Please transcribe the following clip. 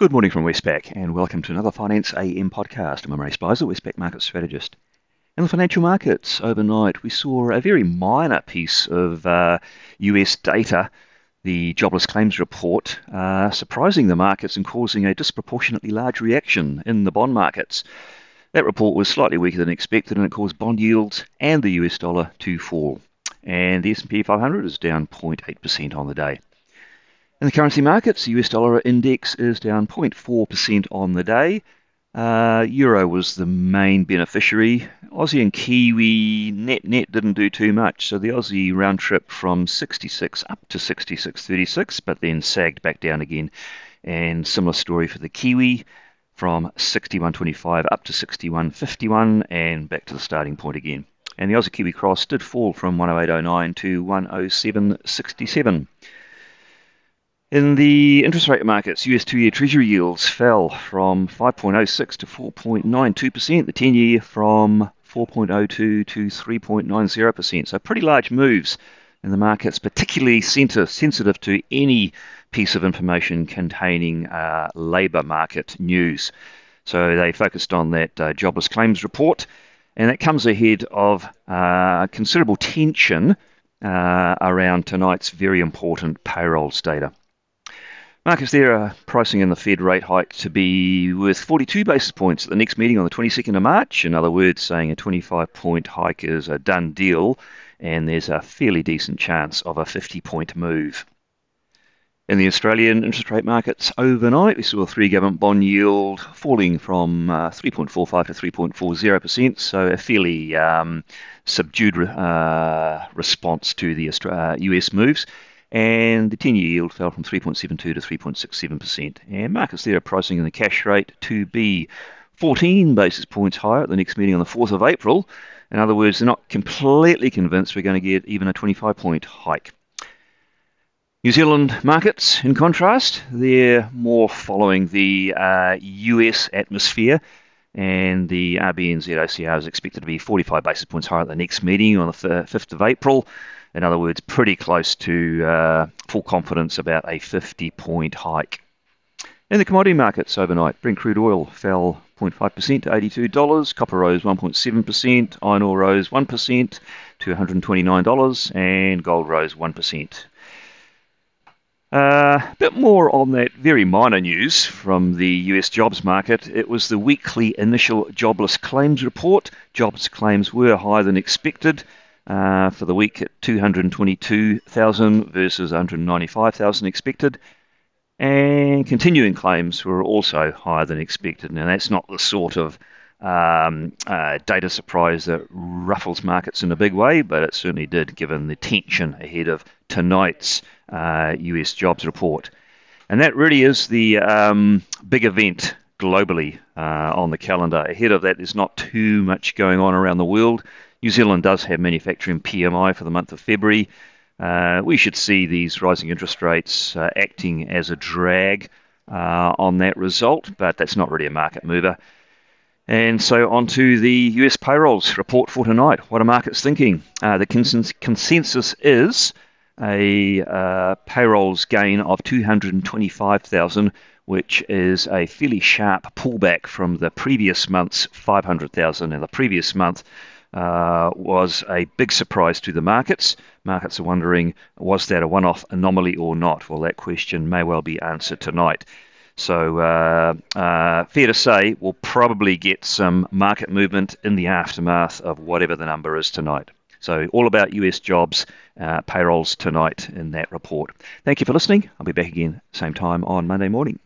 Good morning from Westpac, and welcome to another Finance AM podcast. I'm Imre Speizer, Westpac Market Strategist. In the financial markets overnight, we saw a very minor piece of uh, US data, the jobless claims report, uh, surprising the markets and causing a disproportionately large reaction in the bond markets. That report was slightly weaker than expected, and it caused bond yields and the US dollar to fall. And the S&P 500 is down 0.8% on the day. In the currency markets, the US dollar index is down 0.4% on the day. Uh, Euro was the main beneficiary. Aussie and Kiwi net net didn't do too much. So the Aussie round trip from 66 up to 66.36, but then sagged back down again. And similar story for the Kiwi from 61.25 up to 61.51 and back to the starting point again. And the Aussie Kiwi cross did fall from 108.09 to 107.67. In the interest rate markets, US two year Treasury yields fell from 5.06 to 4.92%, the 10 year from 4.02 to 3.90%. So, pretty large moves in the markets, particularly sensitive to any piece of information containing uh, labour market news. So, they focused on that uh, jobless claims report, and that comes ahead of uh, considerable tension uh, around tonight's very important payrolls data. Markets there are pricing in the Fed rate hike to be worth 42 basis points at the next meeting on the 22nd of March. In other words, saying a 25 point hike is a done deal, and there's a fairly decent chance of a 50 point move. In the Australian interest rate markets overnight, we saw a three government bond yield falling from uh, 3.45 to 3.40%, so a fairly um, subdued uh, response to the uh, US moves and the 10 year yield fell from 3.72 to 3.67%. And markets there are pricing in the cash rate to be 14 basis points higher at the next meeting on the 4th of April. In other words, they're not completely convinced we're going to get even a 25 point hike. New Zealand markets, in contrast, they're more following the uh, US atmosphere, and the RBNZ OCR is expected to be 45 basis points higher at the next meeting on the 5th of April. In other words, pretty close to uh, full confidence about a 50 point hike. In the commodity markets overnight, Brent crude oil fell 0.5% to $82, copper rose 1.7%, iron ore rose 1% to $129, and gold rose 1%. Uh, a bit more on that very minor news from the US jobs market. It was the weekly initial jobless claims report. Jobs claims were higher than expected uh, for the week at 222,000 versus 195,000 expected. And continuing claims were also higher than expected. Now, that's not the sort of um, uh, data surprise that ruffles markets in a big way, but it certainly did given the tension ahead of tonight's uh, US jobs report. And that really is the um, big event globally uh, on the calendar. Ahead of that, there's not too much going on around the world. New Zealand does have manufacturing PMI for the month of February. Uh, we should see these rising interest rates uh, acting as a drag uh, on that result, but that's not really a market mover. And so on to the US payrolls report for tonight. What are markets thinking? Uh, the consensus is a uh, payrolls gain of 225,000, which is a fairly sharp pullback from the previous month's 500,000. And the previous month uh, was a big surprise to the markets. Markets are wondering, was that a one off anomaly or not? Well, that question may well be answered tonight. So, uh, uh, fair to say, we'll probably get some market movement in the aftermath of whatever the number is tonight. So, all about US jobs, uh, payrolls tonight in that report. Thank you for listening. I'll be back again same time on Monday morning.